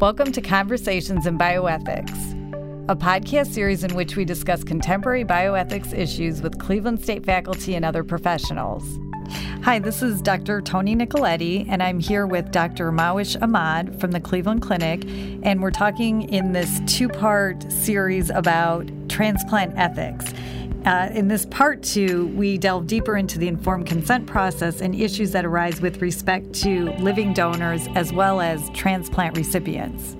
Welcome to Conversations in Bioethics, a podcast series in which we discuss contemporary bioethics issues with Cleveland State faculty and other professionals. Hi, this is Dr. Tony Nicoletti, and I'm here with Dr. Mawish Ahmad from the Cleveland Clinic, and we're talking in this two part series about transplant ethics. Uh, in this part two, we delve deeper into the informed consent process and issues that arise with respect to living donors as well as transplant recipients.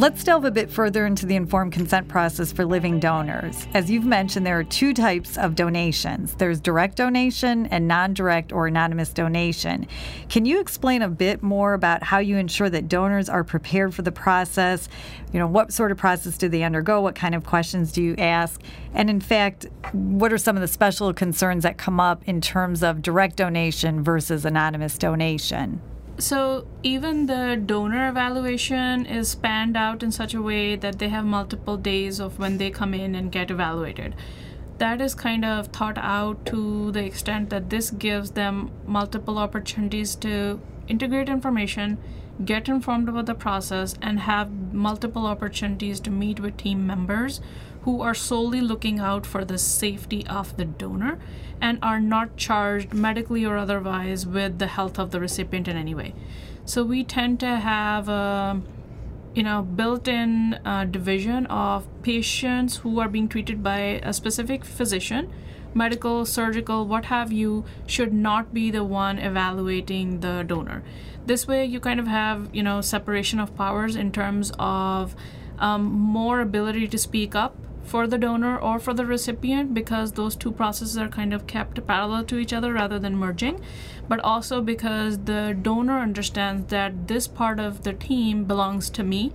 Let's delve a bit further into the informed consent process for living donors. As you've mentioned, there are two types of donations there's direct donation and non direct or anonymous donation. Can you explain a bit more about how you ensure that donors are prepared for the process? You know, what sort of process do they undergo? What kind of questions do you ask? And in fact, what are some of the special concerns that come up in terms of direct donation versus anonymous donation? So even the donor evaluation is spanned out in such a way that they have multiple days of when they come in and get evaluated. That is kind of thought out to the extent that this gives them multiple opportunities to integrate information, get informed about the process, and have multiple opportunities to meet with team members who are solely looking out for the safety of the donor and are not charged medically or otherwise with the health of the recipient in any way. So we tend to have a you know built-in uh, division of patients who are being treated by a specific physician medical surgical what have you should not be the one evaluating the donor this way you kind of have you know separation of powers in terms of um, more ability to speak up for the donor or for the recipient because those two processes are kind of kept parallel to each other rather than merging, but also because the donor understands that this part of the team belongs to me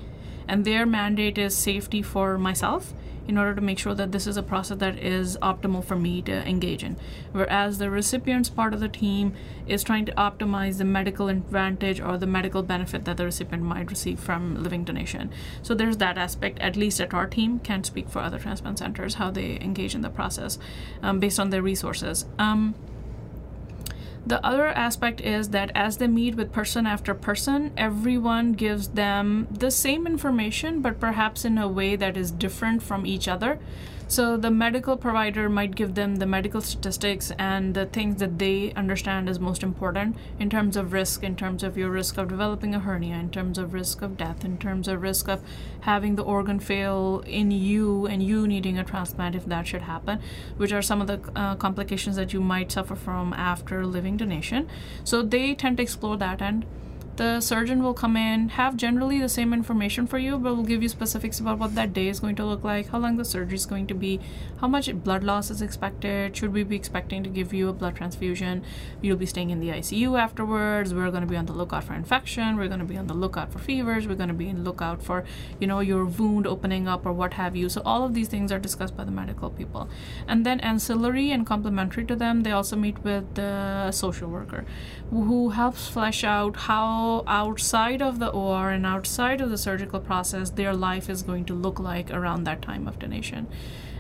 and their mandate is safety for myself in order to make sure that this is a process that is optimal for me to engage in. Whereas the recipient's part of the team is trying to optimize the medical advantage or the medical benefit that the recipient might receive from living donation. So there's that aspect, at least at our team, can't speak for other transplant centers, how they engage in the process um, based on their resources. Um, the other aspect is that as they meet with person after person, everyone gives them the same information, but perhaps in a way that is different from each other. So the medical provider might give them the medical statistics and the things that they understand is most important in terms of risk, in terms of your risk of developing a hernia, in terms of risk of death, in terms of risk of having the organ fail in you and you needing a transplant if that should happen, which are some of the uh, complications that you might suffer from after living donation. So they tend to explore that end the surgeon will come in, have generally the same information for you, but will give you specifics about what that day is going to look like, how long the surgery is going to be, how much blood loss is expected, should we be expecting to give you a blood transfusion, you'll be staying in the ICU afterwards, we're going to be on the lookout for infection, we're going to be on the lookout for fevers, we're going to be in lookout for, you know, your wound opening up or what have you. So all of these things are discussed by the medical people. And then ancillary and complementary to them, they also meet with the social worker who helps flesh out how outside of the OR and outside of the surgical process their life is going to look like around that time of donation.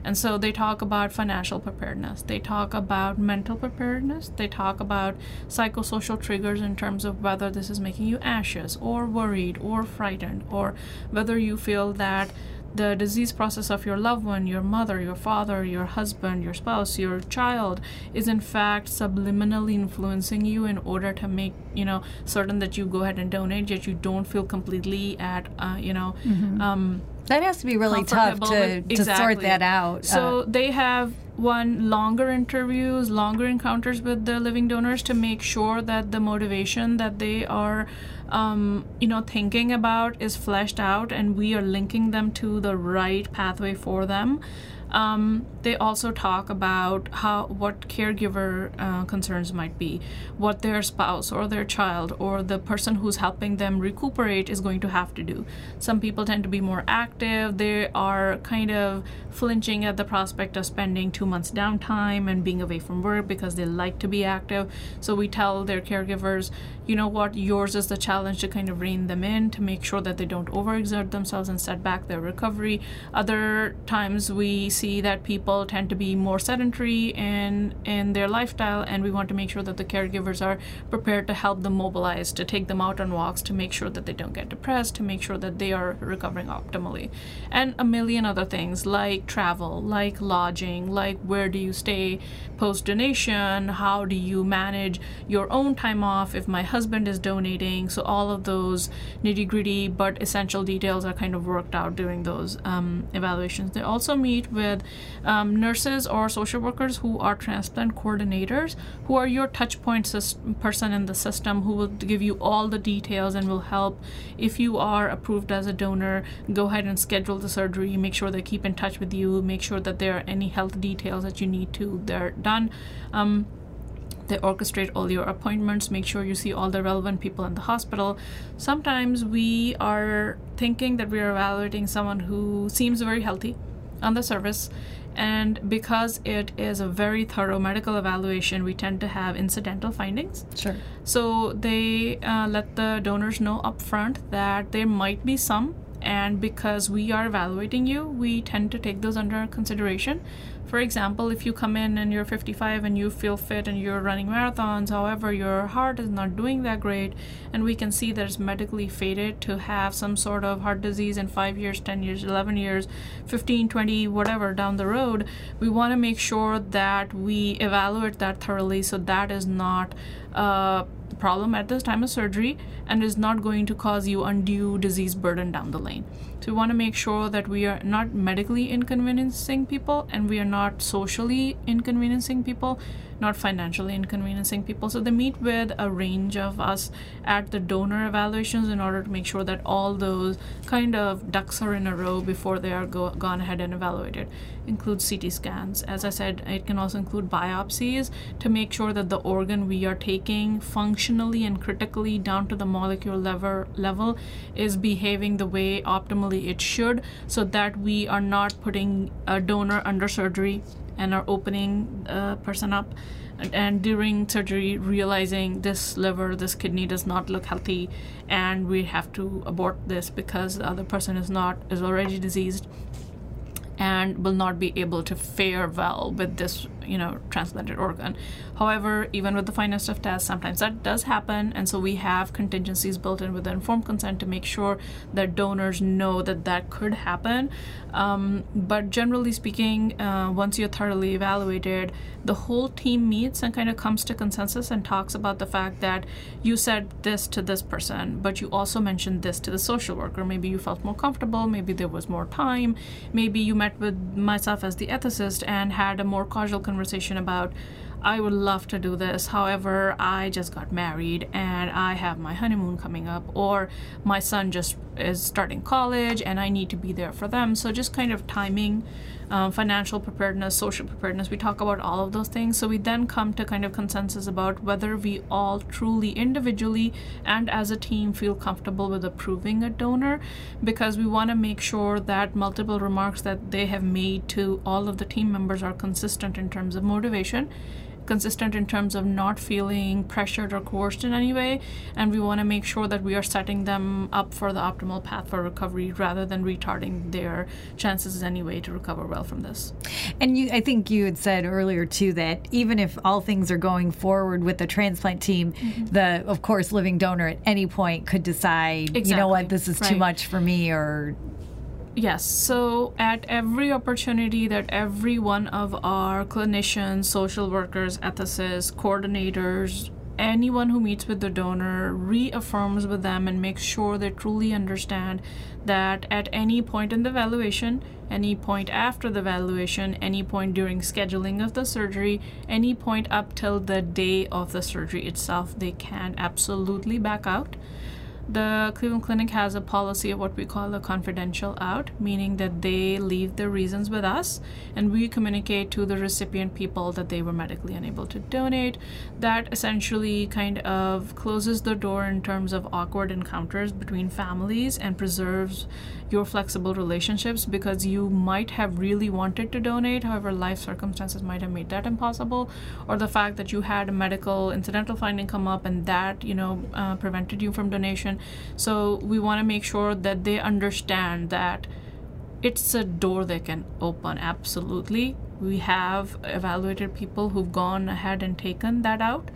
And so they talk about financial preparedness, they talk about mental preparedness, they talk about psychosocial triggers in terms of whether this is making you anxious or worried or frightened, or whether you feel that the disease process of your loved one, your mother, your father, your husband, your spouse, your child is in fact subliminally influencing you in order to make, you know, certain that you go ahead and donate, yet you don't feel completely at, uh, you know, mm-hmm. um, that has to be really tough to, to sort that out. So uh, they have one longer interviews, longer encounters with the living donors to make sure that the motivation that they are, um, you know, thinking about is fleshed out, and we are linking them to the right pathway for them. Um, they also talk about how what caregiver uh, concerns might be, what their spouse or their child or the person who's helping them recuperate is going to have to do. Some people tend to be more active. They are kind of flinching at the prospect of spending two months downtime and being away from work because they like to be active. So we tell their caregivers, you know what, yours is the challenge to kind of rein them in to make sure that they don't overexert themselves and set back their recovery. Other times we see that people tend to be more sedentary in in their lifestyle and we want to make sure that the caregivers are prepared to help them mobilize to take them out on walks to make sure that they don't get depressed to make sure that they are recovering optimally and a million other things like travel like lodging like where do you stay post donation how do you manage your own time off if my husband is donating so all of those nitty gritty but essential details are kind of worked out during those um, evaluations. They also meet with um, nurses or social workers who are transplant coordinators who are your touch point person in the system who will give you all the details and will help. If you are approved as a donor go ahead and schedule the surgery. Make sure they keep in touch with you make sure that there are any health details that you need to they're done. Um, they orchestrate all your appointments make sure you see all the relevant people in the hospital. Sometimes we are thinking that we are evaluating someone who seems very healthy on the surface and because it is a very thorough medical evaluation we tend to have incidental findings. Sure. So they uh, let the donors know upfront that there might be some and because we are evaluating you we tend to take those under consideration. For example, if you come in and you're 55 and you feel fit and you're running marathons, however, your heart is not doing that great, and we can see that it's medically fated to have some sort of heart disease in 5 years, 10 years, 11 years, 15, 20, whatever down the road, we want to make sure that we evaluate that thoroughly so that is not a problem at this time of surgery and is not going to cause you undue disease burden down the lane. So we want to make sure that we are not medically inconveniencing people and we are not socially inconveniencing people not financially inconveniencing people. So they meet with a range of us at the donor evaluations in order to make sure that all those kind of ducks are in a row before they are go- gone ahead and evaluated. Includes CT scans. As I said, it can also include biopsies to make sure that the organ we are taking functionally and critically down to the molecule level level is behaving the way optimally it should so that we are not putting a donor under surgery and are opening a person up and, and, during surgery realizing this liver this kidney does not look healthy and we have to abort this because the other person is not is already diseased and will not be able to fare well with this you know transplanted organ. However even with the finest of tests sometimes that does happen and so we have contingencies built in with the informed consent to make sure that donors know that that could happen. Um, but generally speaking uh, once you're thoroughly evaluated the whole team meets and kind of comes to consensus and talks about the fact that you said this to this person but you also mentioned this to the social worker. Maybe you felt more comfortable maybe there was more time. Maybe you met with myself as the ethicist and had a more casual conversation conversation about I would love to do this. However, I just got married and I have my honeymoon coming up, or my son just is starting college and I need to be there for them. So, just kind of timing, um, financial preparedness, social preparedness, we talk about all of those things. So, we then come to kind of consensus about whether we all truly individually and as a team feel comfortable with approving a donor because we want to make sure that multiple remarks that they have made to all of the team members are consistent in terms of motivation consistent in terms of not feeling pressured or coerced in any way and we want to make sure that we are setting them up for the optimal path for recovery rather than retarding their chances in any way to recover well from this and you i think you had said earlier too that even if all things are going forward with the transplant team mm-hmm. the of course living donor at any point could decide exactly. you know what this is right. too much for me or Yes, so at every opportunity that every one of our clinicians, social workers, ethicists, coordinators, anyone who meets with the donor reaffirms with them and makes sure they truly understand that at any point in the evaluation, any point after the evaluation, any point during scheduling of the surgery, any point up till the day of the surgery itself, they can absolutely back out the Cleveland Clinic has a policy of what we call a confidential out, meaning that they leave the reasons with us and we communicate to the recipient people that they were medically unable to donate. That essentially kind of closes the door in terms of awkward encounters between families and preserves your flexible relationships because you might have really wanted to donate, however, life circumstances might have made that impossible, or the fact that you had a medical incidental finding come up and that, you know, uh, prevented you from donation. So we want to make sure that they understand that it's a door they can open absolutely we have evaluated people who've gone ahead and taken that out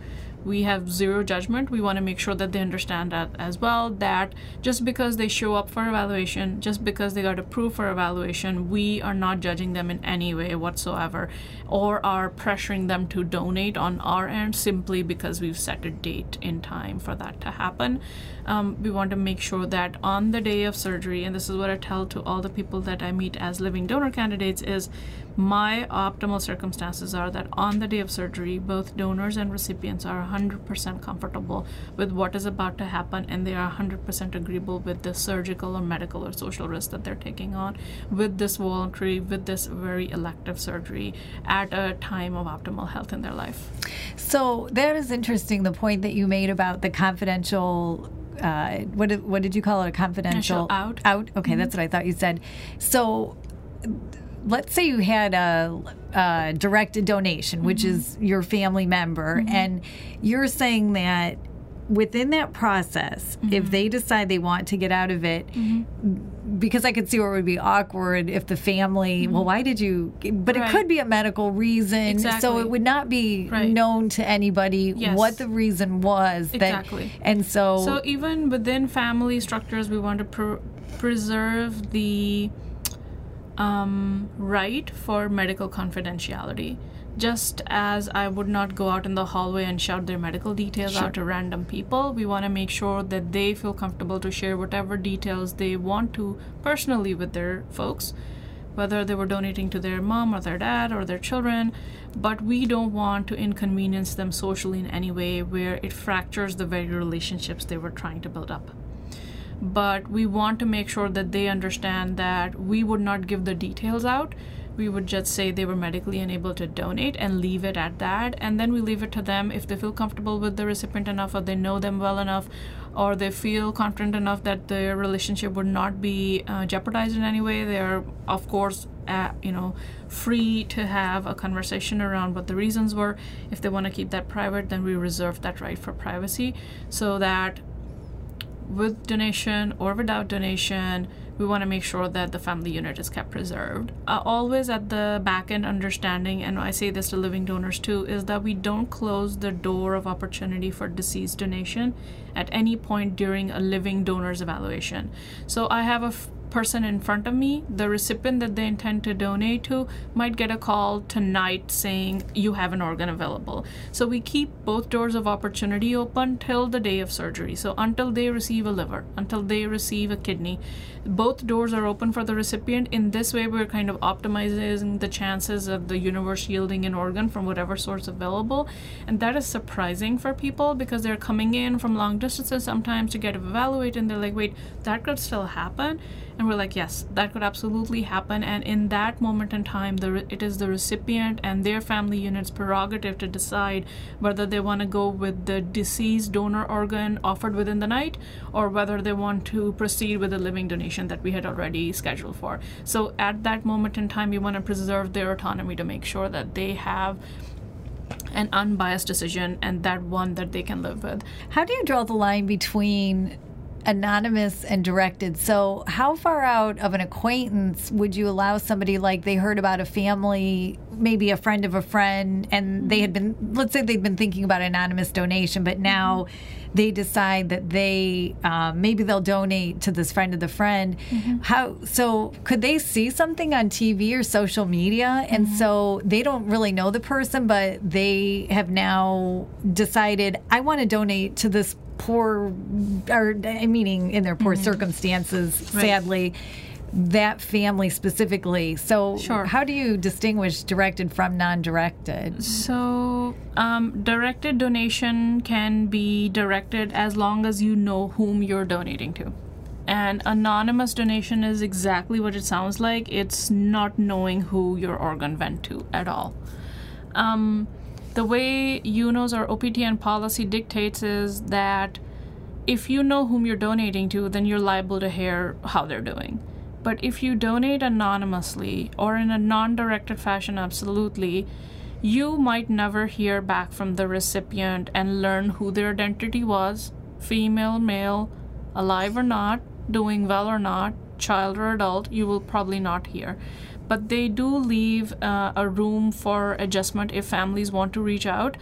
we have zero judgment. We want to make sure that they understand that as well. That just because they show up for evaluation, just because they got approved for evaluation, we are not judging them in any way whatsoever or are pressuring them to donate on our end simply because we've set a date in time for that to happen. Um, we want to make sure that on the day of surgery, and this is what I tell to all the people that I meet as living donor candidates, is my optimal circumstances are that on the day of surgery, both donors and recipients are 100% comfortable with what is about to happen and they are 100% agreeable with the surgical or medical or social risk that they're taking on with this voluntary, with this very elective surgery at a time of optimal health in their life. So that is interesting, the point that you made about the confidential uh, what did, what did you call it? A confidential out. Out. Okay, mm-hmm. that's what I thought you said. So let's say you had a, a directed donation, which mm-hmm. is your family member, mm-hmm. and you're saying that within that process, mm-hmm. if they decide they want to get out of it, mm-hmm. Because I could see where it would be awkward if the family, mm-hmm. well, why did you? But right. it could be a medical reason, exactly. so it would not be right. known to anybody yes. what the reason was. Exactly. That, and so, so even within family structures, we want to pr- preserve the um, right for medical confidentiality. Just as I would not go out in the hallway and shout their medical details sure. out to random people, we want to make sure that they feel comfortable to share whatever details they want to personally with their folks, whether they were donating to their mom or their dad or their children. But we don't want to inconvenience them socially in any way where it fractures the very relationships they were trying to build up but we want to make sure that they understand that we would not give the details out. We would just say they were medically unable to donate and leave it at that. And then we leave it to them if they feel comfortable with the recipient enough, or they know them well enough, or they feel confident enough that their relationship would not be uh, jeopardized in any way. They are, of course, uh, you know, free to have a conversation around what the reasons were. If they want to keep that private, then we reserve that right for privacy so that with donation or without donation, we want to make sure that the family unit is kept preserved. Uh, always at the back end understanding, and I say this to living donors too, is that we don't close the door of opportunity for deceased donation at any point during a living donor's evaluation. So I have a f- person in front of me, the recipient that they intend to donate to, might get a call tonight saying you have an organ available. So we keep both doors of opportunity open till the day of surgery. So until they receive a liver, until they receive a kidney, both doors are open for the recipient. In this way, we're kind of optimizing the chances of the universe yielding an organ from whatever source available. And that is surprising for people because they're coming in from long distances sometimes to get evaluated and they're like, wait, that could still happen and we're like yes that could absolutely happen and in that moment in time the it is the recipient and their family unit's prerogative to decide whether they want to go with the deceased donor organ offered within the night or whether they want to proceed with the living donation that we had already scheduled for so at that moment in time you want to preserve their autonomy to make sure that they have an unbiased decision and that one that they can live with. How do you draw the line between anonymous and directed. So, how far out of an acquaintance would you allow somebody like they heard about a family, maybe a friend of a friend, and they had been, let's say they'd been thinking about anonymous donation, but now they decide that they um, maybe they'll donate to this friend of the friend. Mm-hmm. How so? Could they see something on TV or social media, and mm-hmm. so they don't really know the person, but they have now decided I want to donate to this poor, or meaning in their poor mm-hmm. circumstances, right. sadly, that family specifically. So, sure. how do you distinguish directed from non directed? So, um, directed donation can be directed as long as you know whom you're donating to. And anonymous donation is exactly what it sounds like. It's not knowing who your organ went to at all. Um, the way UNOS or OPTN policy dictates is that if you know whom you're donating to, then you're liable to hear how they're doing. But if you donate anonymously or in a non directed fashion, absolutely, you might never hear back from the recipient and learn who their identity was female, male, alive or not, doing well or not, child or adult, you will probably not hear. But they do leave uh, a room for adjustment if families want to reach out,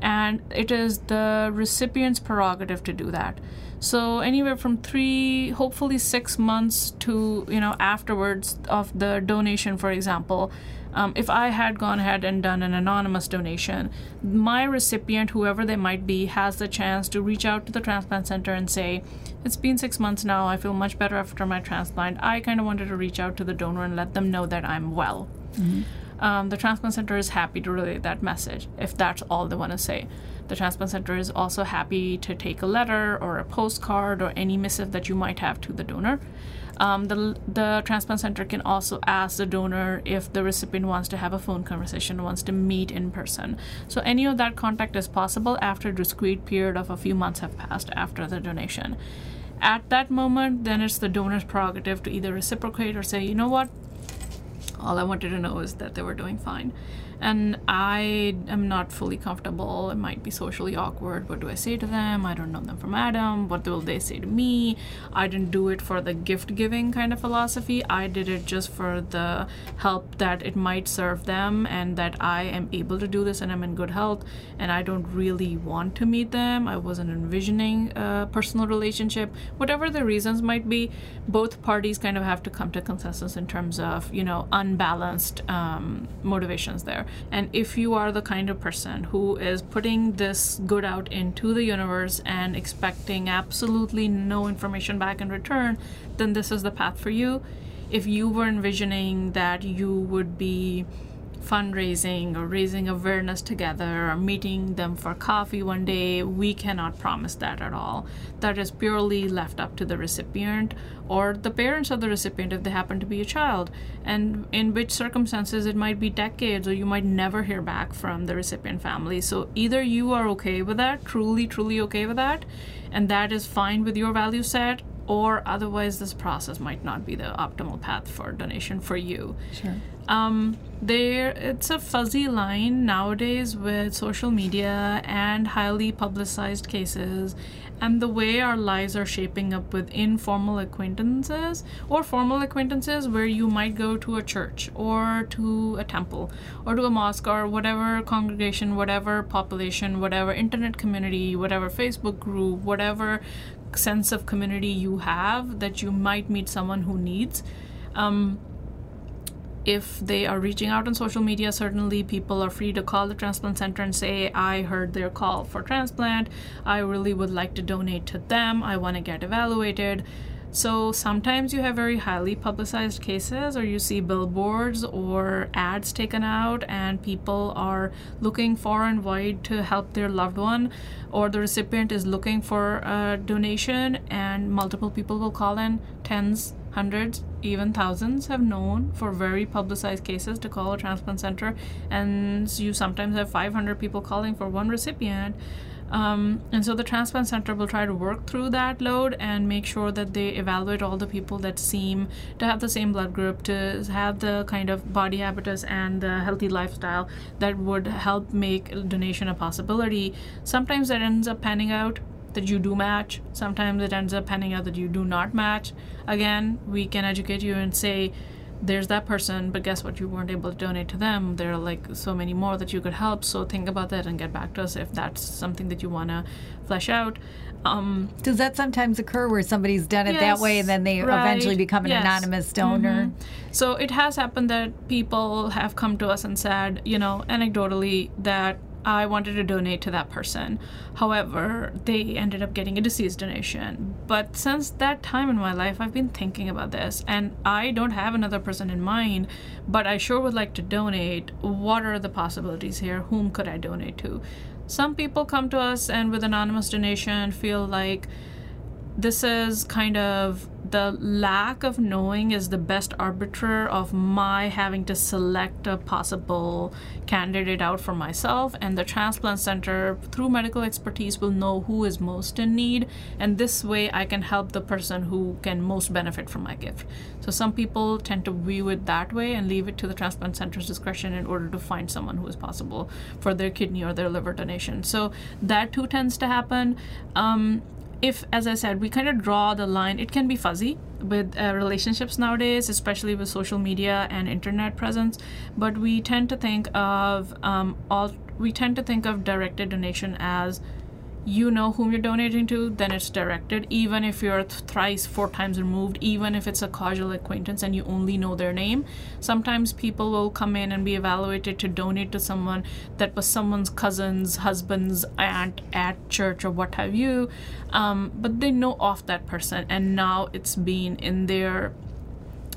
and it is the recipient's prerogative to do that. So anywhere from three, hopefully six months to you know afterwards of the donation, for example, um, if I had gone ahead and done an anonymous donation, my recipient, whoever they might be, has the chance to reach out to the transplant center and say, It's been six months now, I feel much better after my transplant. I kind of wanted to reach out to the donor and let them know that I'm well. Mm-hmm. Um, the transplant center is happy to relay that message if that's all they want to say. The transplant center is also happy to take a letter or a postcard or any missive that you might have to the donor. Um, the, the transplant center can also ask the donor if the recipient wants to have a phone conversation, wants to meet in person. So any of that contact is possible after a discrete period of a few months have passed after the donation. At that moment, then it's the donor's prerogative to either reciprocate or say, you know what, all I wanted to know is that they were doing fine and I am not fully comfortable. It might be socially awkward. What do I say to them? I don't know them from Adam. What will they say to me? I didn't do it for the gift giving kind of philosophy. I did it just for the help that it might serve them and that I am able to do this and I'm in good health and I don't really want to meet them. I wasn't envisioning a personal relationship. Whatever the reasons might be, both parties kind of have to come to consensus in terms of, you know, unbalanced um, motivations there. And if you are the kind of person who is putting this good out into the universe and expecting absolutely no information back in return, then this is the path for you. If you were envisioning that you would be fundraising or raising awareness together or meeting them for coffee one day, we cannot promise that at all. That is purely left up to the recipient or the parents of the recipient if they happen to be a child, and in which circumstances it might be decades or you might never hear back from the recipient family. So either you are okay with that, truly, truly okay with that, and that is fine with your value set, or otherwise this process might not be the optimal path for donation for you. Sure. Um, there, it's a fuzzy line nowadays with social media and highly publicized cases, and the way our lives are shaping up with informal acquaintances or formal acquaintances where you might go to a church or to a temple or to a mosque or whatever congregation, whatever population, whatever internet community, whatever Facebook group, whatever sense of community you have that you might meet someone who needs. Um, if they are reaching out on social media, certainly people are free to call the transplant center and say, I heard their call for transplant. I really would like to donate to them. I want to get evaluated. So sometimes you have very highly publicized cases, or you see billboards or ads taken out, and people are looking far and wide to help their loved one, or the recipient is looking for a donation, and multiple people will call in tens hundreds, even thousands have known for very publicized cases to call a transplant center, and you sometimes have 500 people calling for one recipient. Um, and so the transplant center will try to work through that load and make sure that they evaluate all the people that seem to have the same blood group, to have the kind of body habitus and the healthy lifestyle that would help make donation a possibility. Sometimes that ends up panning out that you do match. Sometimes it ends up panning out that you do not match. Again, we can educate you and say, there's that person, but guess what? You weren't able to donate to them. There are like so many more that you could help. So think about that and get back to us if that's something that you want to flesh out. Um, Does that sometimes occur where somebody's done it yes, that way and then they right. eventually become an yes. anonymous donor? Mm-hmm. So it has happened that people have come to us and said, you know, anecdotally, that I wanted to donate to that person. However, they ended up getting a deceased donation. But since that time in my life, I've been thinking about this, and I don't have another person in mind, but I sure would like to donate. What are the possibilities here? Whom could I donate to? Some people come to us and with anonymous donation feel like this is kind of the lack of knowing is the best arbiter of my having to select a possible candidate out for myself and the transplant center through medical expertise will know who is most in need and this way i can help the person who can most benefit from my gift. So some people tend to view it that way and leave it to the transplant center's discretion in order to find someone who is possible for their kidney or their liver donation. So that too tends to happen. Um, if, as I said, we kind of draw the line, it can be fuzzy. with uh, relationships nowadays, especially with social media and internet presence. But we tend to think of um, all we tend to think of directed donation as you know whom you're donating to, then it's directed, even if you're thrice, four times removed, even if it's a casual acquaintance and you only know their name. Sometimes people will come in and be evaluated to donate to someone that was someone's cousin's, husband's, aunt at church or what have you, um, but they know of that person and now it's been in their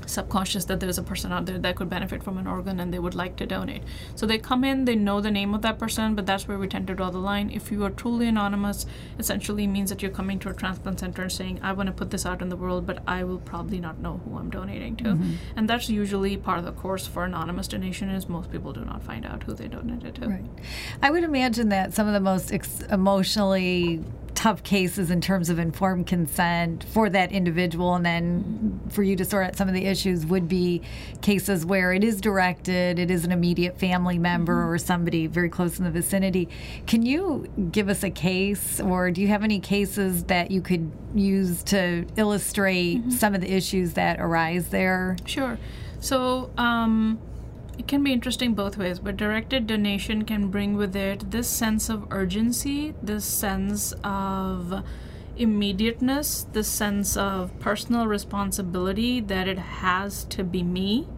subconscious that there's a person out there that could benefit from an organ and they would like to donate. So they come in, they know the name of that person, but that's where we tend to draw the line. If you are truly anonymous, essentially means that you're coming to a transplant center and saying, I want to put this out in the world, but I will probably not know who I'm donating to. Mm-hmm. And that's usually part of the course for anonymous donation is most people do not find out who they donated to. Right. I would imagine that some of the most ex- emotionally tough cases in terms of informed consent for that individual, and then for you to sort out some of the issues would be cases where it is directed, it is an immediate family member mm-hmm. or somebody very close in the vicinity. Can you give us a case, or do you have any cases that you could use to illustrate mm-hmm. some of the issues that arise there? Sure. So, um, it can be interesting both ways, but directed donation can bring with it this sense of urgency, this sense of immediateness, this sense of personal responsibility that it has to be me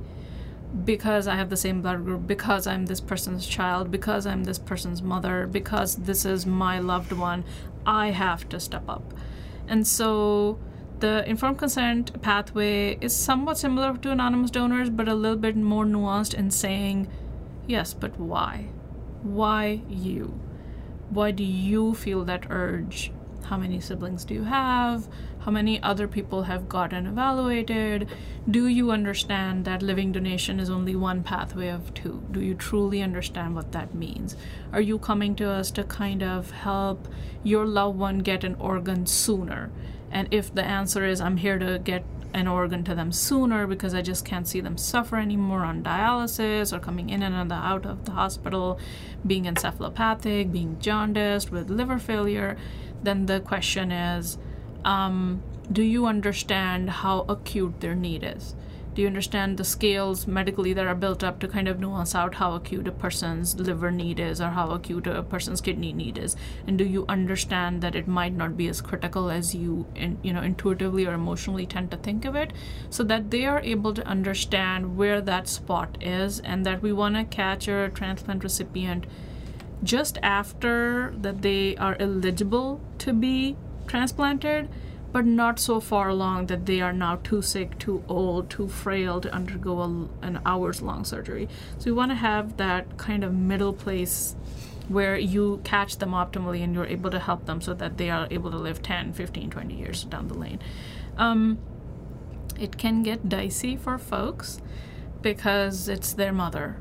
because I have the same blood group, because I'm this person's child, because I'm this person's mother, because this is my loved one, I have to step up. And so the informed consent pathway is somewhat similar to anonymous donors, but a little bit more nuanced in saying, yes, but why? Why you? Why do you feel that urge? How many siblings do you have? How many other people have gotten evaluated? Do you understand that living donation is only one pathway of two? Do you truly understand what that means? Are you coming to us to kind of help your loved one get an organ sooner? And if the answer is, I'm here to get an organ to them sooner because I just can't see them suffer anymore on dialysis or coming in and out of the hospital, being encephalopathic, being jaundiced with liver failure, then the question is um, do you understand how acute their need is? Do you understand the scales medically that are built up to kind of nuance out how acute a person's liver need is or how acute a person's kidney need is? And do you understand that it might not be as critical as you, in, you know, intuitively or emotionally tend to think of it, so that they are able to understand where that spot is, and that we want to catch a transplant recipient just after that they are eligible to be transplanted but not so far along that they are now too sick, too old, too frail to undergo a, an hours long surgery. So we want to have that kind of middle place where you catch them optimally and you're able to help them so that they are able to live 10, 15, 20 years down the lane. Um, it can get dicey for folks because it's their mother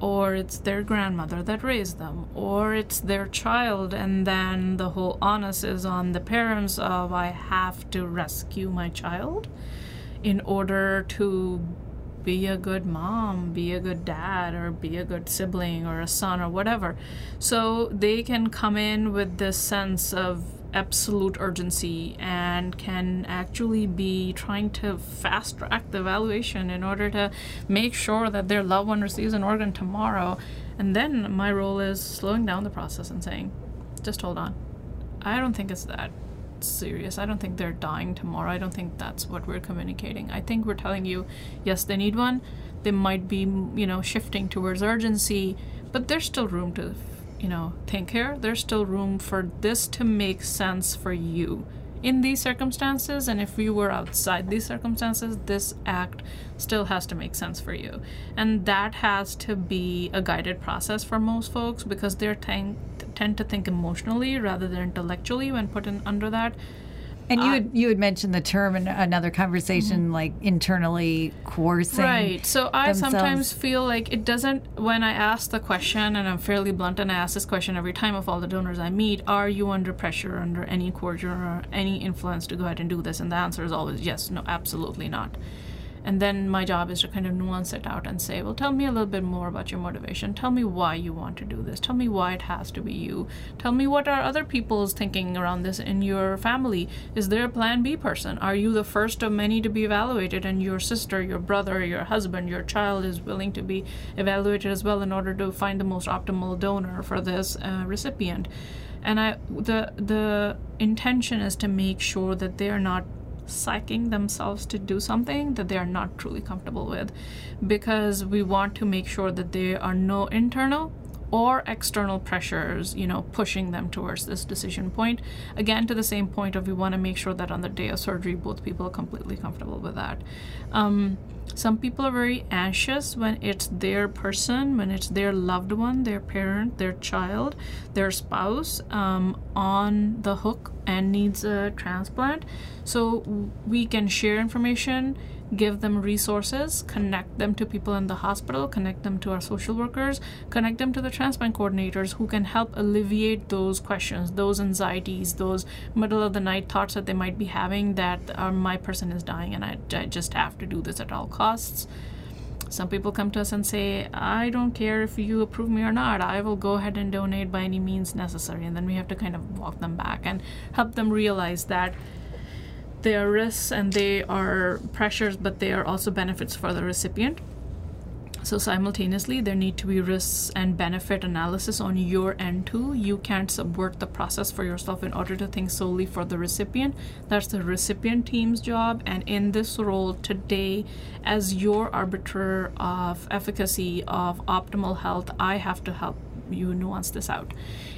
or it's their grandmother that raised them, or it's their child, and then the whole onus is on the parents of I have to rescue my child in order to be a good mom, be a good dad, or be a good sibling, or a son, or whatever. So they can come in with this sense of absolute urgency and can actually be trying to fast track the evaluation in order to make sure that their loved one receives an organ tomorrow. And then my role is slowing down the process and saying, just hold on. I don't think it's that serious. I don't think they're dying tomorrow. I don't think that's what we're communicating. I think we're telling you, yes, they need one. They might be, you know, shifting towards urgency, but there's still room to you know, think here, there's still room for this to make sense for you in these circumstances. And if you were outside these circumstances, this act still has to make sense for you. And that has to be a guided process for most folks because they're tend, tend to think emotionally rather than intellectually when put in under that. And you had, you had mentioned the term in another conversation, mm-hmm. like internally coercing. Right. So I themselves. sometimes feel like it doesn't. When I ask the question, and I'm fairly blunt, and I ask this question every time of all the donors I meet: Are you under pressure, under any coercion, or any influence to go ahead and do this? And the answer is always yes. No, absolutely not. And then my job is to kind of nuance it out and say well tell me a little bit more about your motivation. Tell me why you want to do this. Tell me why it has to be you. Tell me what are other people's thinking around this in your family. Is there a plan b person? Are you the first of many to be evaluated and your sister your brother your husband your child is willing to be evaluated as well in order to find the most optimal donor for this uh, recipient? And i the the intention is to make sure that they are not psyching themselves to do something that they are not truly comfortable with because we want to make sure that there are no internal or external pressures, you know, pushing them towards this decision point. Again, to the same point of we want to make sure that on the day of surgery, both people are completely comfortable with that. Um, some people are very anxious when it's their person, when it's their loved one, their parent, their child, their spouse um, on the hook and needs a transplant. So we can share information give them resources, connect them to people in the hospital, connect them to our social workers, connect them to the transplant coordinators who can help alleviate those questions, those anxieties, those middle of the night thoughts that they might be having that uh, my person is dying and I, I just have to do this at all costs. Some people come to us and say, I don't care if you approve me or not, I will go ahead and donate by any means necessary. And then we have to kind of walk them back and help them realize that they are risks and they are pressures, but they are also benefits for the recipient. So, simultaneously, there need to be risks and benefit analysis on your end too. You can't subvert the process for yourself in order to think solely for the recipient. That's the recipient team's job. And in this role today, as your arbiter of efficacy of optimal health, I have to help you nuance this out.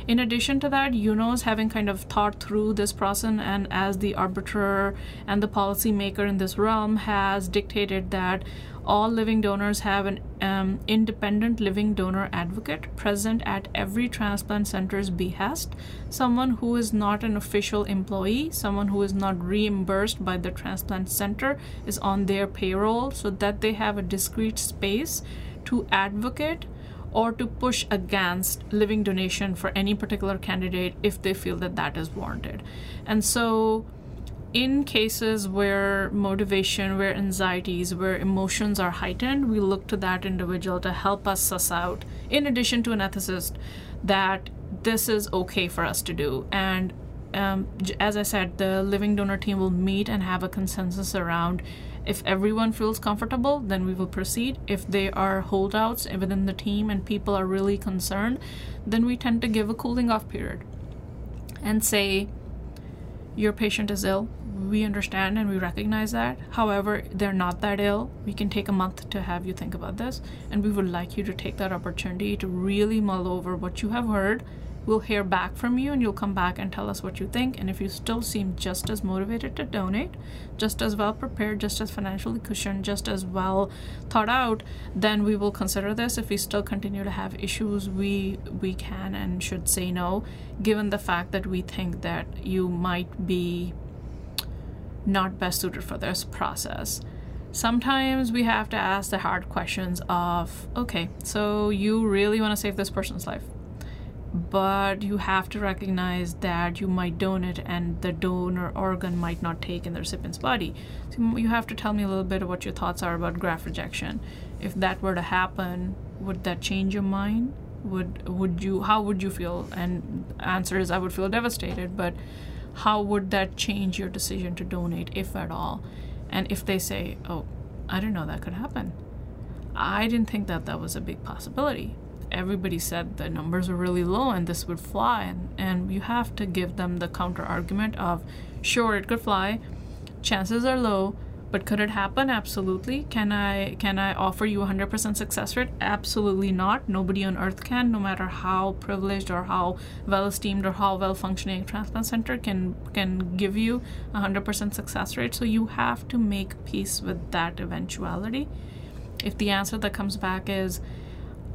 In addition to that, UNOS having kind of thought through this process and as the arbiter and the policymaker in this realm has dictated that all living donors have an um, independent living donor advocate present at every transplant center's behest, someone who is not an official employee, someone who is not reimbursed by the transplant center, is on their payroll so that they have a discrete space to advocate or to push against living donation for any particular candidate if they feel that that is warranted. And so, in cases where motivation, where anxieties, where emotions are heightened, we look to that individual to help us suss out, in addition to an ethicist, that this is okay for us to do. And um, as I said, the living donor team will meet and have a consensus around if everyone feels comfortable, then we will proceed. If there are holdouts within the team and people are really concerned, then we tend to give a cooling off period and say, Your patient is ill. We understand and we recognize that. However, they're not that ill. We can take a month to have you think about this, and we would like you to take that opportunity to really mull over what you have heard We'll hear back from you and you'll come back and tell us what you think. And if you still seem just as motivated to donate, just as well prepared, just as financially cushioned, just as well thought out, then we will consider this. If we still continue to have issues, we we can and should say no, given the fact that we think that you might be not best suited for this process sometimes we have to ask the hard questions of okay so you really want to save this person's life but you have to recognize that you might donate and the donor organ might not take in the recipient's body. So you have to tell me a little bit of what your thoughts are about graft rejection. If that were to happen, would that change your mind? Would would you how would you feel? And answer is I would feel devastated, but how would that change your decision to donate if at all? And if they say, "Oh, I didn't know that could happen." I didn't think that that was a big possibility everybody said the numbers are really low and this would fly. And, and you have to give them the counter argument of sure it could fly. Chances are low but could it happen? Absolutely. Can i can i offer you 100% success rate? Absolutely not. Nobody on earth can no matter how privileged or how well esteemed or how well functioning a transplant center can can give you 100% success rate. So you have to make peace with that eventuality. If the answer that comes back is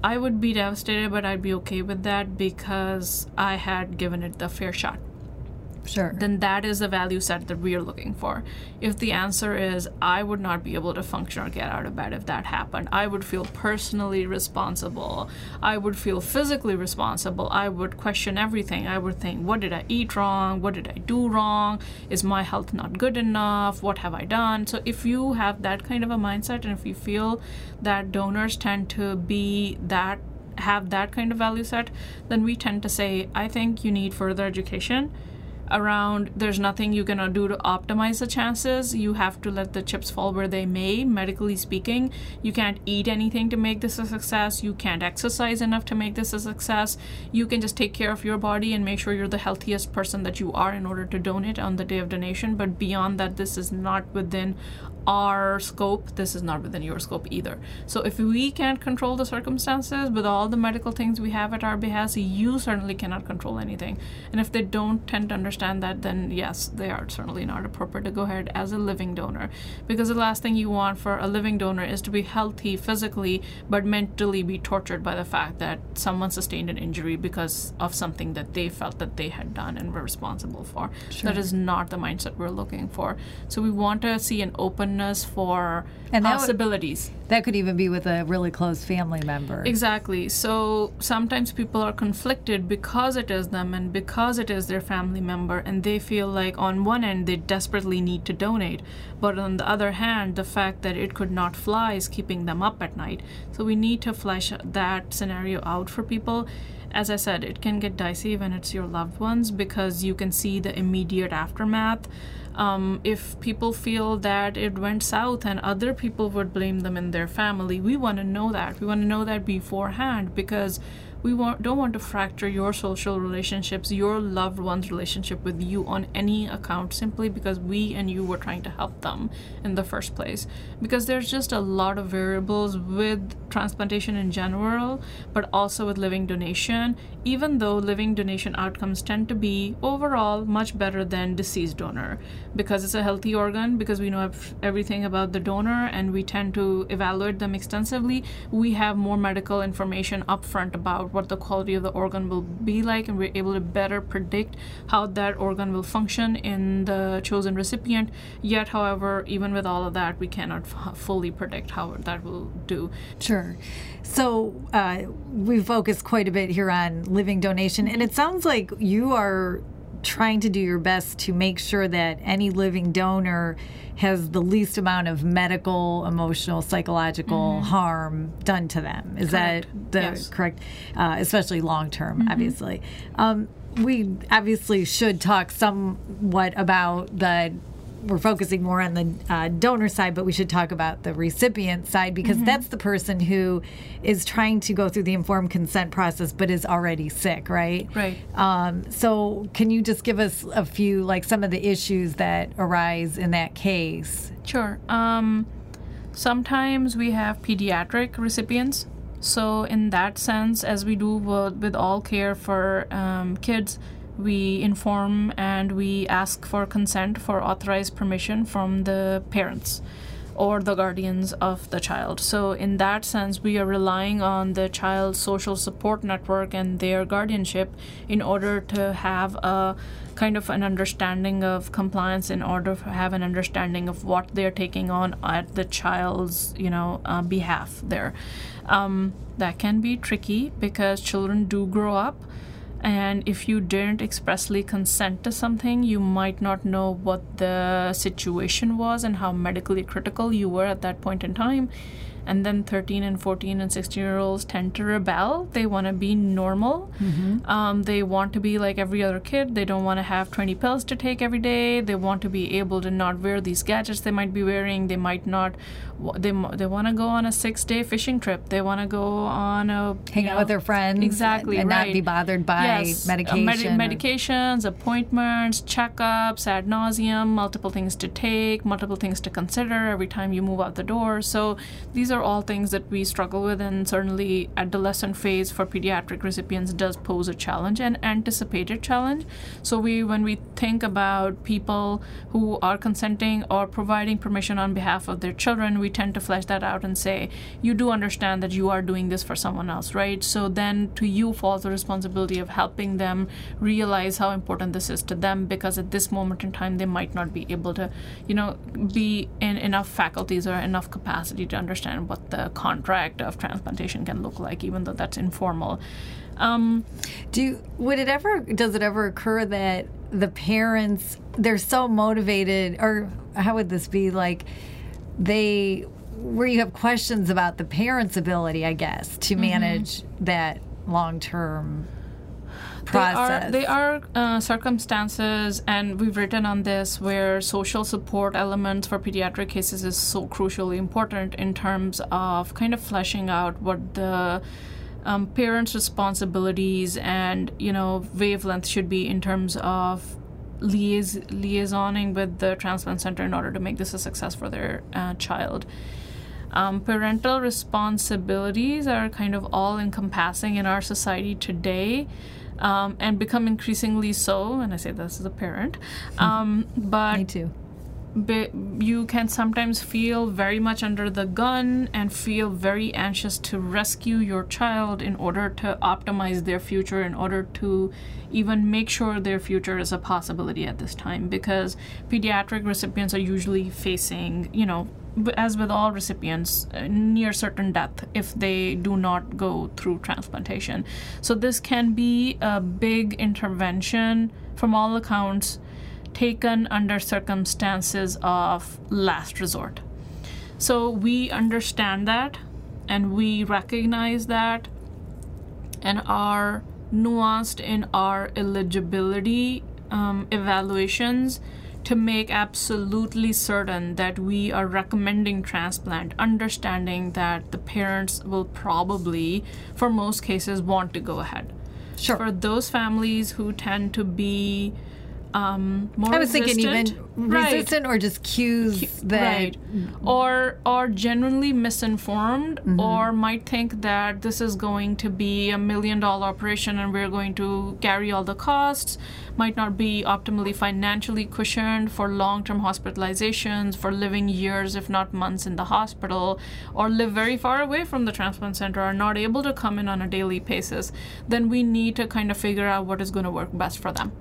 I would be devastated, but I'd be okay with that because I had given it the fair shot. Sure. Then that is the value set that we are looking for. If the answer is, I would not be able to function or get out of bed if that happened, I would feel personally responsible. I would feel physically responsible. I would question everything. I would think, what did I eat wrong? What did I do wrong? Is my health not good enough? What have I done? So if you have that kind of a mindset and if you feel that donors tend to be that have that kind of value set, then we tend to say, I think you need further education around there's nothing you can do to optimize the chances. You have to let the chips fall where they may, medically speaking. You can't eat anything to make this a success. You can't exercise enough to make this a success. You can just take care of your body and make sure you're the healthiest person that you are in order to donate on the day of donation. But beyond that, this is not within our scope, this is not within your scope either. So if we can't control the circumstances with all the medical things we have at our behest, you certainly cannot control anything. And if they don't tend to understand that, then yes, they are certainly not appropriate to go ahead as a living donor. Because the last thing you want for a living donor is to be healthy physically, but mentally be tortured by the fact that someone sustained an injury because of something that they felt that they had done and were responsible for. Sure. That is not the mindset we're looking for. So we want to see an open openness for and possibilities. That, would, that could even be with a really close family member. Exactly. So sometimes people are conflicted because it is them and because it is their family member, and they feel like on one end they desperately need to donate, but on the other hand, the fact that it could not fly is keeping them up at night. So we need to flesh that scenario out for people as I said, it can get dicey when it's your loved ones because you can see the immediate aftermath um, if people feel that it went south and other people would blame them in their family, we want to know that. We want to know that beforehand because we want, don't want to fracture your social relationships, your loved one's relationship with you on any account simply because we and you were trying to help them in the first place. Because there's just a lot of variables with transplantation in general, but also with living donation, even though living donation outcomes tend to be overall much better than deceased donor because it's a healthy organ, because we know everything about the donor and we tend to evaluate them extensively. We have more medical information upfront about about what the quality of the organ will be like, and we're able to better predict how that organ will function in the chosen recipient. Yet, however, even with all of that, we cannot f- fully predict how that will do. Sure. So uh, we focus quite a bit here on living donation, and it sounds like you are trying to do your best to make sure that any living donor has the least amount of medical, emotional, psychological mm-hmm. harm done to them. Is correct. that the yes. correct? Uh, especially long term, mm-hmm. obviously. Um, we obviously should talk somewhat about the we're focusing more on the uh, donor side, but we should talk about the recipient side because mm-hmm. that's the person who is trying to go through the informed consent process but is already sick, right? Right. Um, so, can you just give us a few, like some of the issues that arise in that case? Sure. Um, sometimes we have pediatric recipients. So, in that sense, as we do with all care for um, kids, we inform and we ask for consent for authorized permission from the parents or the guardians of the child. So, in that sense, we are relying on the child's social support network and their guardianship in order to have a kind of an understanding of compliance, in order to have an understanding of what they're taking on at the child's, you know, uh, behalf there. Um, that can be tricky because children do grow up and if you didn't expressly consent to something you might not know what the situation was and how medically critical you were at that point in time and then 13 and 14 and 16 year olds tend to rebel. They want to be normal. Mm-hmm. um, they want to be like every other kid. They don't want to have 20 pills to take every day. They want to be able to not wear these gadgets they might be wearing. They might not they, they want to go on a six day fishing trip. They want to go on a hang know, out with their friends exactly and, right. not be bothered by yes, medication uh, med- medications appointments checkups ad nauseam multiple things to take multiple things to consider every time you move out the door. So these are are all things that we struggle with, and certainly adolescent phase for pediatric recipients does pose a challenge, an anticipated challenge. So we, when we think about people who are consenting or providing permission on behalf of their children, we tend to flesh that out and say, you do understand that you are doing this for someone else, right? So then to you falls the responsibility of helping them realize how important this is to them, because at this moment in time, they might not be able to, you know, be in enough faculties or enough capacity to understand what the contract of transplantation can look like, even though that's informal. Um, Do you, would it ever does it ever occur that the parents they're so motivated, or how would this be like? They where you have questions about the parents' ability, I guess, to mm-hmm. manage mm-hmm. that long term process. There are, there are uh, circumstances, and we've written on this, where social support elements for pediatric cases is so crucially important in terms of kind of fleshing out what the um, parents' responsibilities and you know wavelength should be in terms of liais- liaisoning with the transplant center in order to make this a success for their uh, child. Um, parental responsibilities are kind of all encompassing in our society today um, and become increasingly so. And I say this as a parent, um, but me too. But you can sometimes feel very much under the gun and feel very anxious to rescue your child in order to optimize their future, in order to even make sure their future is a possibility at this time. Because pediatric recipients are usually facing, you know, as with all recipients, uh, near certain death if they do not go through transplantation. So, this can be a big intervention from all accounts taken under circumstances of last resort. So, we understand that and we recognize that and are nuanced in our eligibility um, evaluations to make absolutely certain that we are recommending transplant, understanding that the parents will probably, for most cases, want to go ahead. Sure. For those families who tend to be um, more I was resistant. thinking even resistant or just cues that right. or or genuinely misinformed mm-hmm. or might think that this is going to be a million dollar operation and we're going to carry all the costs might not be optimally financially cushioned for long-term hospitalizations for living years if not months in the hospital or live very far away from the transplant center are not able to come in on a daily basis then we need to kind of figure out what is going to work best for them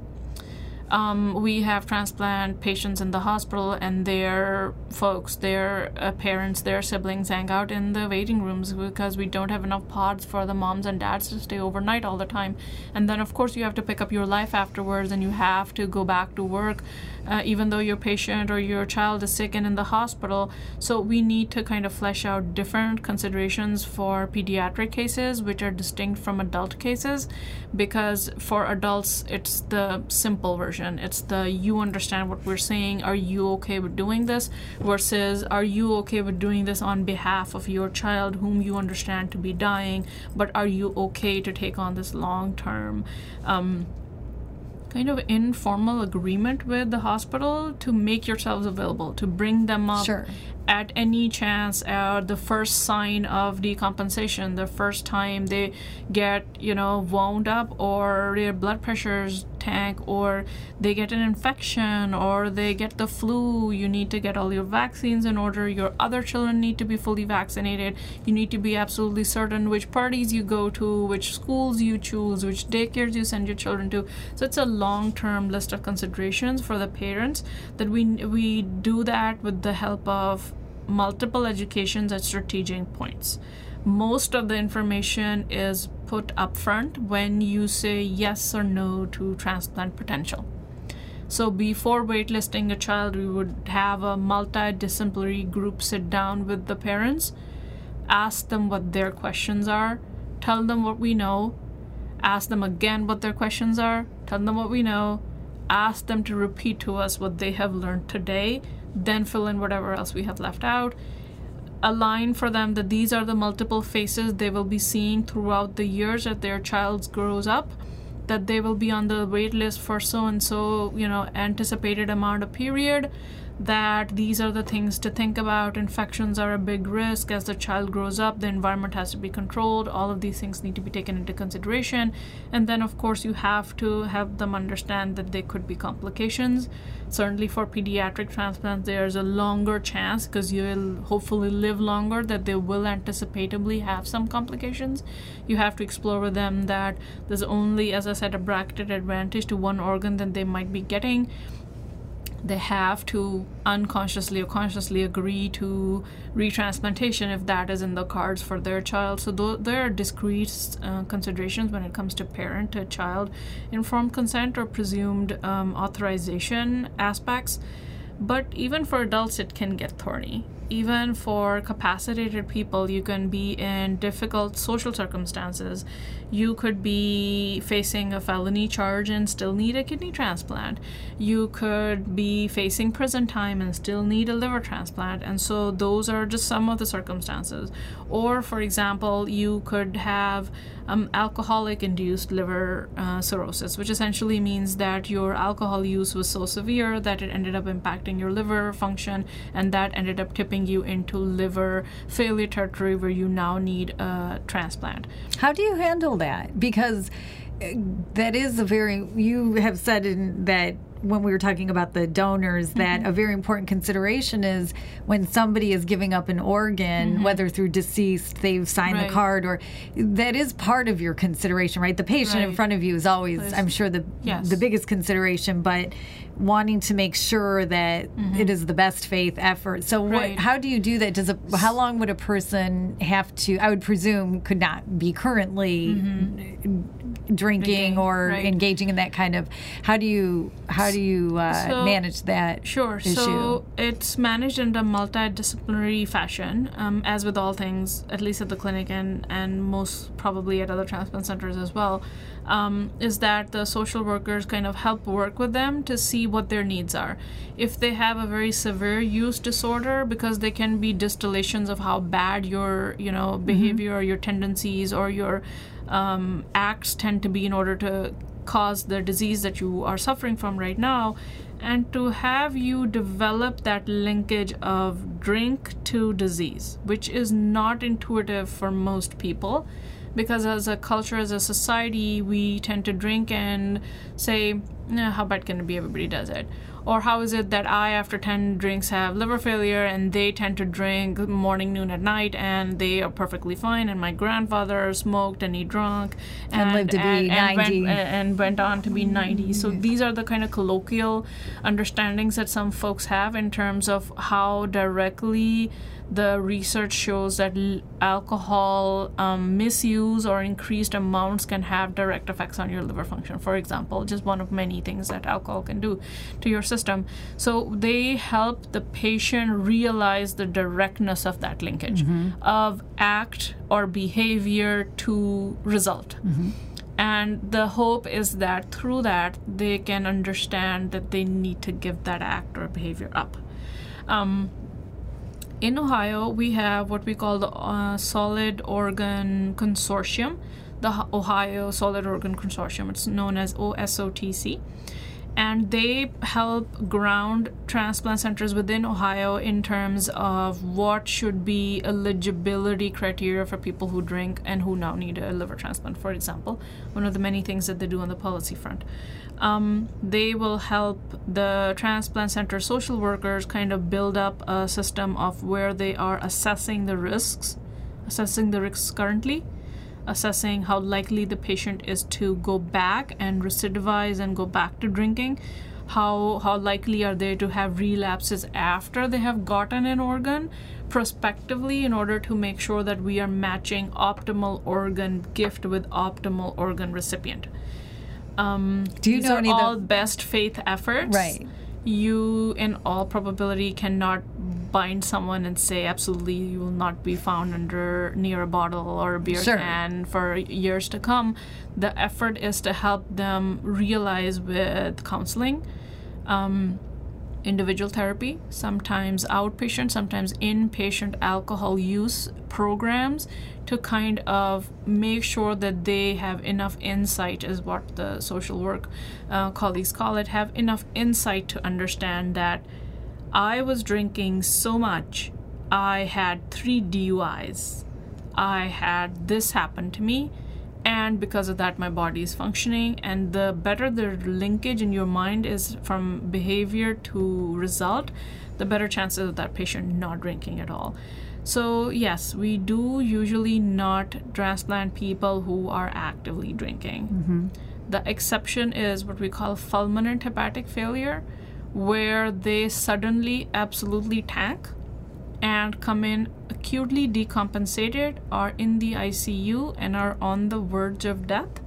um, we have transplant patients in the hospital, and their folks, their uh, parents, their siblings hang out in the waiting rooms because we don't have enough pods for the moms and dads to stay overnight all the time. And then, of course, you have to pick up your life afterwards, and you have to go back to work uh, even though your patient or your child is sick and in the hospital. So we need to kind of flesh out different considerations for pediatric cases, which are distinct from adult cases, because for adults, it's the simple version. It's the you understand what we're saying, are you okay with doing this, versus are you okay with doing this on behalf of your child whom you understand to be dying, but are you okay to take on this long term? Um, kind of informal agreement with the hospital to make yourselves available, to bring them up sure. at any chance at the first sign of decompensation, the first time they get, you know, wound up or their blood pressures or they get an infection or they get the flu you need to get all your vaccines in order. Your other children need to be fully vaccinated. You need to be absolutely certain which parties you go to which schools you choose which daycares you send your children to. So it's a long-term list of considerations for the parents that we we do that with the help of multiple educations at strategic points. Most of the information is put up front when you say yes or no to transplant potential. So before waitlisting a child, we would have a multidisciplinary group sit down with the parents, ask them what their questions are, tell them what we know, ask them again what their questions are, tell them what we know, ask them to repeat to us what they have learned today, then fill in whatever else we have left out align for them that these are the multiple faces they will be seeing throughout the years as their child grows up that they will be on the wait list for so and so you know anticipated amount of period that these are the things to think about. Infections are a big risk. As the child grows up, the environment has to be controlled. All of these things need to be taken into consideration. And then, of course, you have to help them understand that there could be complications. Certainly, for pediatric transplants, there's a longer chance because you'll hopefully live longer that they will anticipatably have some complications. You have to explore with them that there's only, as I said, a bracketed advantage to one organ that they might be getting they have to unconsciously or consciously agree to retransplantation if that is in the cards for their child. So th- there are discrete uh, considerations when it comes to parent to child informed consent or presumed um, authorization aspects. But even for adults, it can get thorny even for capacitated people, you can be in difficult social circumstances. You could be facing a felony charge and still need a kidney transplant. You could be facing prison time and still need a liver transplant. And so, those are just some of the circumstances. Or, for example, you could have um, alcoholic induced liver uh, cirrhosis, which essentially means that your alcohol use was so severe that it ended up impacting your liver function and that ended up tipping you into liver failure territory where you now need a transplant. How do you handle that? Because uh, that is a very, you have said in, that when we were talking about the donors that mm-hmm. a very important consideration is when somebody is giving up an organ mm-hmm. whether through deceased they've signed right. the card or that is part of your consideration right the patient right. in front of you is always i'm sure the yes. the biggest consideration but wanting to make sure that mm-hmm. it is the best faith effort so right. what how do you do that does a how long would a person have to i would presume could not be currently mm-hmm drinking or right. engaging in that kind of how do you how do you uh, so, manage that sure issue? so it's managed in a multidisciplinary fashion um, as with all things at least at the clinic and and most probably at other transplant centers as well um, is that the social workers kind of help work with them to see what their needs are if they have a very severe use disorder because they can be distillations of how bad your you know mm-hmm. behavior mm-hmm. or your tendencies or your um, acts tend to be in order to cause the disease that you are suffering from right now. And to have you develop that linkage of drink to disease which is not intuitive for most people because as a culture as a society we tend to drink and say nah, how bad can it be? Everybody does it or how is it that I, after 10 drinks, have liver failure and they tend to drink morning, noon, at night and they are perfectly fine? And my grandfather smoked and he drunk and, and lived to be and, 90. Went, and went on to be mm. 90. So these are the kind of colloquial understandings that some folks have in terms of how directly the research shows that l- alcohol um, misuse or increased amounts can have direct effects on your liver function. For example, just one of many things that alcohol can do to your system. So they help the patient realize the directness of that linkage mm-hmm. of act or behavior to result. Mm-hmm. And the hope is that through that, they can understand that they need to give that act or behavior up. Um, in Ohio, we have what we call the uh, Solid Organ Consortium, the Ohio Solid Organ Consortium. It's known as OSOTC. And they help ground transplant centers within Ohio in terms of what should be eligibility criteria for people who drink and who now need a liver transplant, for example. One of the many things that they do on the policy front um, they will help the transplant center social workers kind of build up a system of where they are assessing the risks, assessing the risks currently, assessing how likely the patient is to go back and recidivize and go back to drinking. How, how likely are they to have relapses after they have gotten an organ prospectively in order to make sure that we are matching optimal organ gift with optimal organ recipient um, Do you these know are any all the... best faith efforts. Right. You, in all probability, cannot bind someone and say absolutely you will not be found under near a bottle or a beer sure. can for years to come. The effort is to help them realize with counseling. Um, individual therapy, sometimes outpatient, sometimes inpatient alcohol use programs to kind of make sure that they have enough insight, is what the social work uh, colleagues call it, have enough insight to understand that I was drinking so much, I had three DUIs. I had this happen to me, and because of that, my body is functioning. And the better the linkage in your mind is from behavior to result, the better chances of that patient not drinking at all. So, yes, we do usually not transplant people who are actively drinking. Mm-hmm. The exception is what we call fulminant hepatic failure, where they suddenly absolutely tank and come in acutely decompensated, are in the ICU, and are on the verge of death.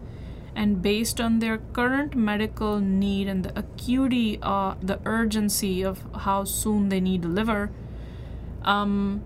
And based on their current medical need and the acuity, uh, the urgency of how soon they need the liver, um,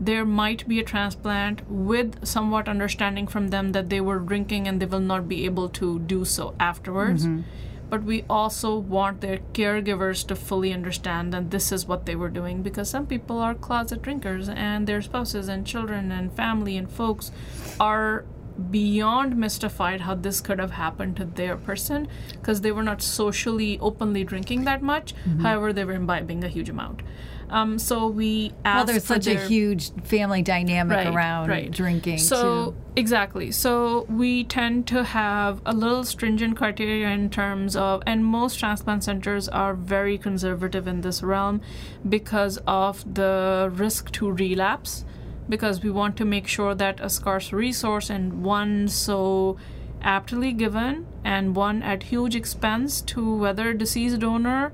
there might be a transplant with somewhat understanding from them that they were drinking and they will not be able to do so afterwards. Mm-hmm. But we also want their caregivers to fully understand that this is what they were doing because some people are closet drinkers and their spouses and children and family and folks are beyond mystified how this could have happened to their person because they were not socially openly drinking that much. Mm-hmm. However, they were imbibing a huge amount. Um, so we asked Well, there's such a huge family dynamic Right, around right. drinking. So too. exactly. So we tend to have a little stringent criteria in terms of, and most transplant centers are very conservative in this realm because of the risk to relapse. Because we want to make sure that a scarce resource and one so aptly given and one at huge expense to whether a deceased donor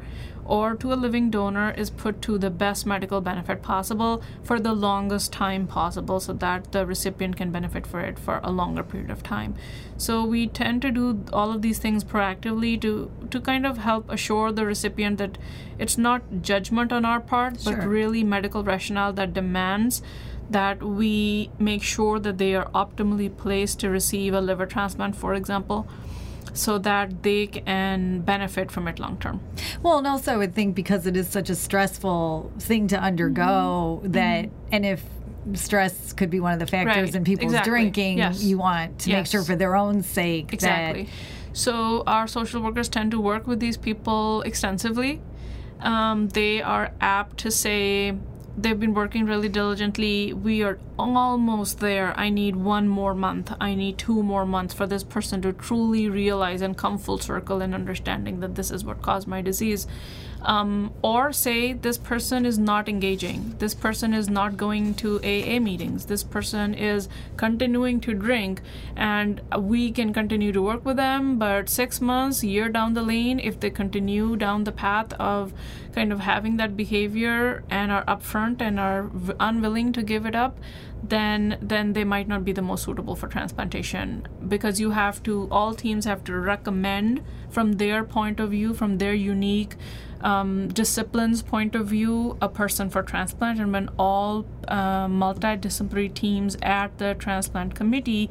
or to a living donor is put to the best medical benefit possible for the longest time possible so that the recipient can benefit for it for a longer period of time. So we tend to do all of these things proactively to to kind of help assure the recipient that it's not judgment on our part but really medical rationale that demands that we make sure that they are optimally placed to receive a liver transplant for example so that they can benefit from it long term Well, and also I would think because it is such a stressful thing to undergo Mm-hmm. that, and if stress could be one of the factors Right, in people's exactly, drinking, yes. you want to make sure for their own sake Exactly. So our social workers tend to work with these people extensively. Um, they are apt to say they've been working really diligently. We are almost there. I need one more month. I need two more months for this person to truly realize and come full circle in understanding that this is what caused my disease. Um, or say this person is not engaging. This person is not going to AA meetings. This person is continuing to drink, and we can continue to work with them. But six months, year down the lane, if they continue down the path of kind of having that behavior and are upfront and are unwilling to give it up, then then they might not be the most suitable for transplantation because you have to all teams have to recommend from their point of view from their unique um, disciplines point of view a person for transplant and when all uh, multidisciplinary teams at the transplant committee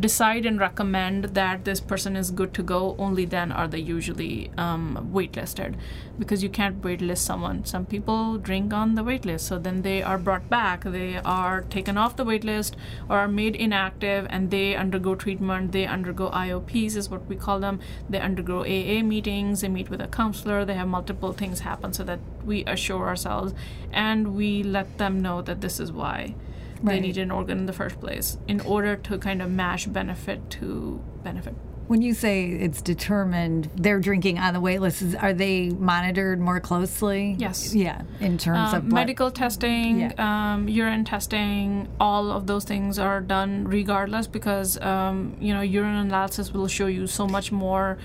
decide and recommend that this person is good to go only then are they usually um, waitlisted. Because you can't waitlist someone. Some people drink on the waitlist. So then they are brought back. They are taken off the waitlist or are made inactive and they undergo treatment. They undergo iops is what we call them. They undergo aa meetings. They meet with a counselor. They have multiple things happen so that we assure ourselves and we let them know that this is why they Right. need an organ in the first place in order to kind of match benefit to benefit. When you say it's determined they're drinking on the wait list, is, are they monitored more closely? Yes. Yeah, in terms Um, of blood. medical testing, Yeah. um, urine testing, all of those things are done regardless because um, you know urine analysis will show you so much more,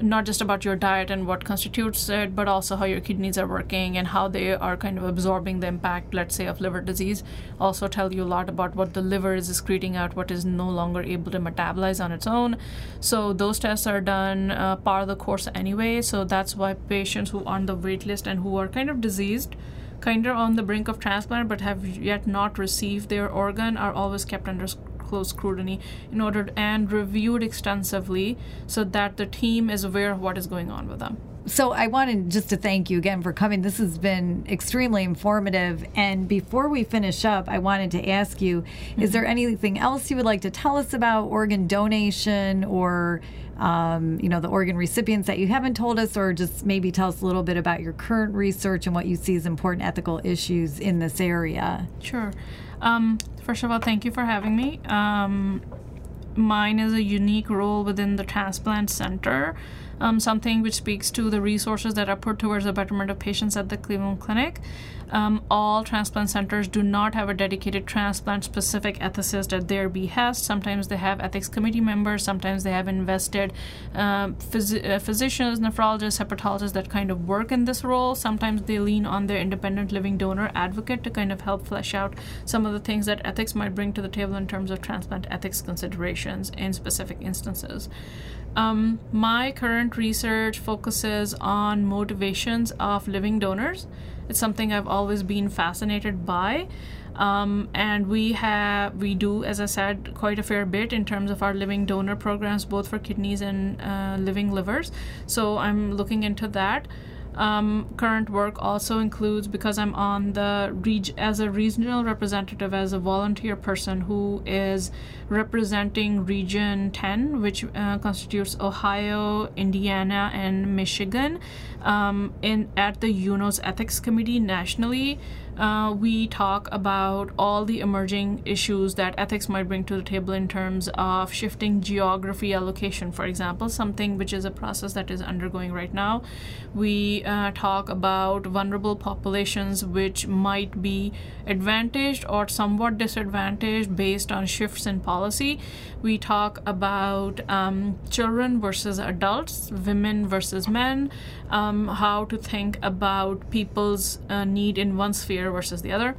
not just about your diet and what constitutes it, but also how your kidneys are working and how they are kind of absorbing the impact, let's say, of liver disease. Also tell you a lot about what the liver is excreting out, what is no longer able to metabolize on its own. So those tests are done uh, part of the course anyway. So that's why patients who are on the wait list and who are kind of diseased kind of on the brink of transplant but have yet not received their organ are always kept under close scrutiny in order and reviewed extensively so that the team is aware of what is going on with them so I wanted just to thank you again for coming. This has been extremely informative. And before we finish up, I wanted to ask you: mm-hmm. Is there anything else you would like to tell us about organ donation or? Um, you know the organ recipients that you haven't told us, or just maybe tell us a little bit about your current research and what you see as important ethical issues in this area. Sure. Um, first of all, thank you for having me. Um, mine is a unique role within the transplant center um, something which speaks to the resources that are put towards the betterment of patients at the Cleveland Clinic. Um, all transplant centers do not have a dedicated transplant specific ethicist at their behest. Sometimes they have ethics committee members, sometimes they have invested uh, phys- uh, physicians, nephrologists, hepatologists that kind of work in this role. Sometimes they lean on their independent living donor advocate to kind of help flesh out some of the things that ethics might bring to the table in terms of transplant ethics considerations in specific instances. Um, my current research focuses on motivations of living donors. It's something I've always been fascinated by. Um, and we have we do as i said quite a fair bit in terms of our living donor programs both for kidneys and uh, living livers so i'm looking into that um, current work also includes because I'm on the reg- as a regional representative as a volunteer person who is representing Region 10, which uh, constitutes Ohio, Indiana, and Michigan, um, in at the UNOS Ethics Committee nationally uh, we talk about all the emerging issues that ethics might bring to the table in terms of shifting geography allocation, for example, something which is a process that is undergoing right now. We uh, talk about vulnerable populations which might be advantaged or somewhat disadvantaged based on shifts in policy. We talk about um, children versus adults, women versus men, um, how to think about people's uh, need in one sphere versus the other.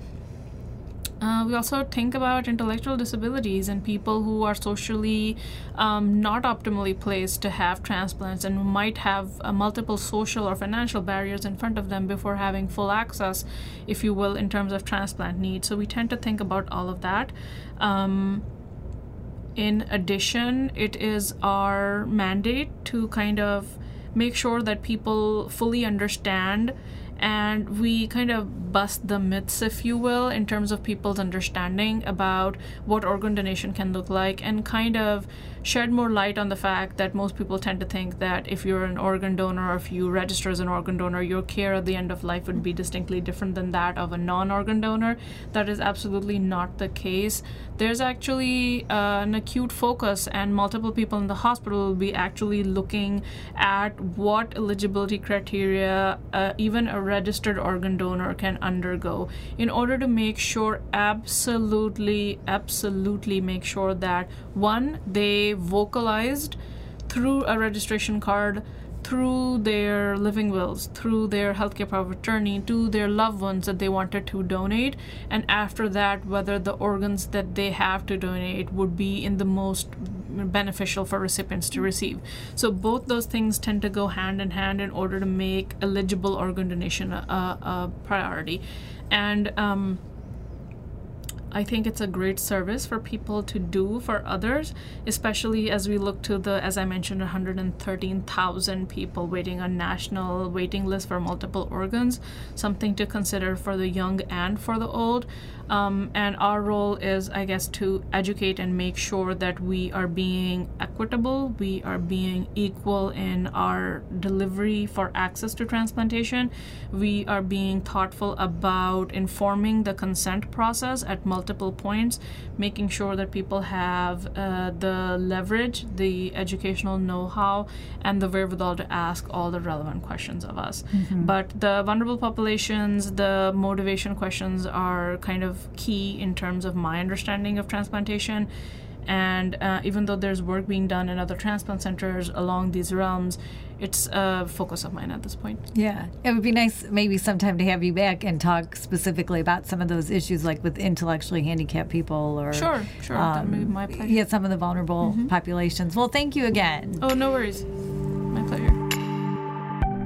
Uh, we also think about intellectual disabilities and people who are socially um, not optimally placed to have transplants and might have uh, multiple social or financial barriers in front of them before having full access, if you will, in terms of transplant needs. So we tend to think about all of that. Um, in addition, it is our mandate to kind of make sure that people fully understand and we kind of bust the myths, if you will, in terms of people's understanding about what organ donation can look like and kind of shed more light on the fact that most people tend to think that if you're an organ donor or if you register as an organ donor, your care at the end of life would be distinctly different than that of a non organ donor. That is absolutely not the case. There's actually uh, an acute focus, and multiple people in the hospital will be actually looking at what eligibility criteria uh, even a registered organ donor can undergo in order to make sure, absolutely, absolutely make sure that one, they vocalized through a registration card, through their living wills, through their healthcare power of attorney, to their loved ones that they wanted to donate, and after that, whether the organs that they have to donate would be in the most beneficial for recipients to receive. So both those things tend to go hand in hand in order to make eligible organ donation a, a priority, and um, I think it's a great service for people to do for others, especially as we look to the, as I mentioned, 113,000 people waiting on national waiting list for multiple organs. Something to consider for the young and for the old. Um, and our role is, I guess, to educate and make sure that we are being equitable, we are being equal in our delivery for access to transplantation, we are being thoughtful about informing the consent process at multiple points, making sure that people have uh, the leverage, the educational know how, and the wherewithal to ask all the relevant questions of us. Mm-hmm. But the vulnerable populations, the motivation questions are kind of key in terms of my understanding of transplantation. And uh, even though there's work being done in other transplant centers along these realms, it's a focus of mine at this point. Yeah, it would be nice maybe sometime to have you back and talk specifically about some of those issues, like with intellectually handicapped people, or sure, sure, um, that would be my pleasure. Yeah, some of the vulnerable mm-hmm. populations. Well, thank you again. Oh, no worries. My pleasure.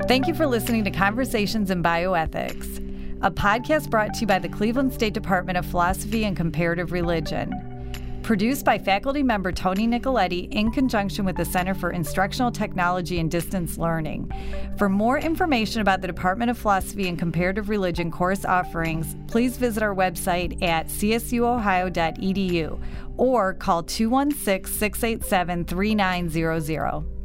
Thank you for listening to Conversations in Bioethics a podcast brought to you by the Cleveland State Department of Philosophy and Comparative Religion. Produced by faculty member Tony Nicoletti in conjunction with the Center for Instructional Technology and Distance Learning. For more information about the Department of Philosophy and Comparative Religion course offerings, please visit our website at csuohio.edu or call 216 687 3900.